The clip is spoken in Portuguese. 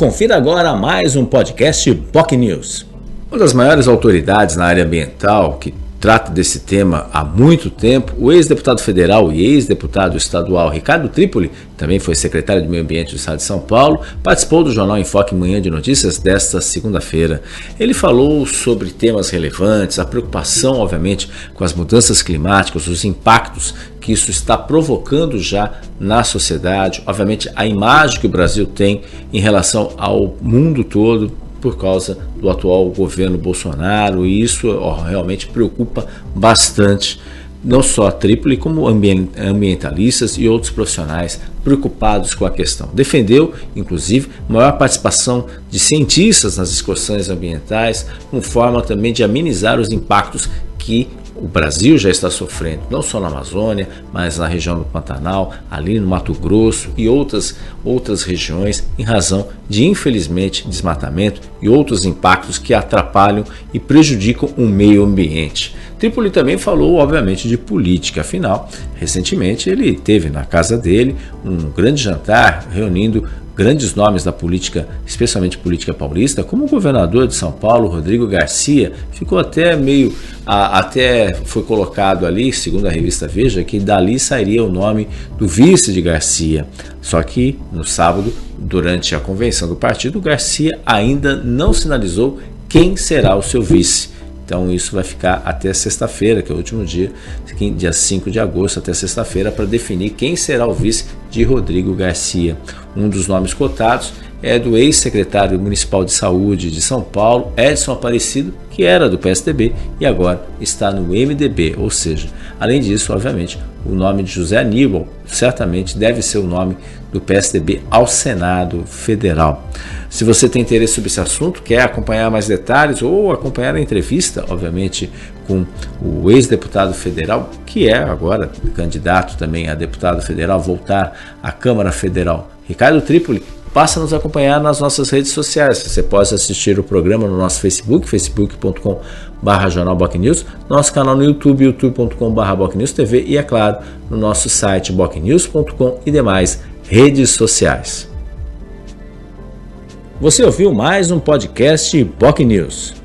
Confira agora mais um podcast POC News. Uma das maiores autoridades na área ambiental que trata desse tema há muito tempo. O ex-deputado federal e ex-deputado estadual Ricardo Trípoli, também foi secretário de Meio Ambiente do Estado de São Paulo, participou do jornal Enfoque Manhã de Notícias desta segunda-feira. Ele falou sobre temas relevantes, a preocupação, obviamente, com as mudanças climáticas, os impactos isso está provocando já na sociedade, obviamente, a imagem que o Brasil tem em relação ao mundo todo por causa do atual governo Bolsonaro, e isso ó, realmente preocupa bastante não só a Trípoli, como ambientalistas e outros profissionais preocupados com a questão. Defendeu, inclusive, maior participação de cientistas nas discussões ambientais, como forma também de amenizar os impactos que o Brasil já está sofrendo, não só na Amazônia, mas na região do Pantanal, ali no Mato Grosso e outras, outras regiões, em razão de, infelizmente, desmatamento e outros impactos que atrapalham e prejudicam o meio ambiente. Trípoli também falou, obviamente, de política, afinal, recentemente ele teve na casa dele um grande jantar reunindo grandes nomes da política, especialmente política paulista, como o governador de São Paulo, Rodrigo Garcia, ficou até meio, a, até foi colocado ali, segundo a revista Veja, que dali sairia o nome do vice de Garcia. Só que no sábado, durante a convenção do partido, Garcia ainda não sinalizou quem será o seu vice. Então isso vai ficar até sexta-feira, que é o último dia, dia 5 de agosto, até sexta-feira, para definir quem será o vice de Rodrigo Garcia. Um dos nomes cotados é do ex-secretário municipal de saúde de São Paulo, Edson Aparecido, que era do PSDB e agora está no MDB, ou seja, além disso, obviamente, o nome de José Aníbal certamente deve ser o nome do PSDB ao Senado Federal. Se você tem interesse sobre esse assunto, quer acompanhar mais detalhes ou acompanhar a entrevista, obviamente, com o ex-deputado federal, que é agora candidato também a deputado federal, voltar à Câmara Federal, Ricardo Trípoli, passa a nos acompanhar nas nossas redes sociais. Você pode assistir o programa no nosso Facebook, facebook.com barra Jornal News, nosso canal no YouTube, youtube.com barra TV e, é claro, no nosso site bocnews.com e demais redes sociais. Você ouviu mais um podcast Boc News.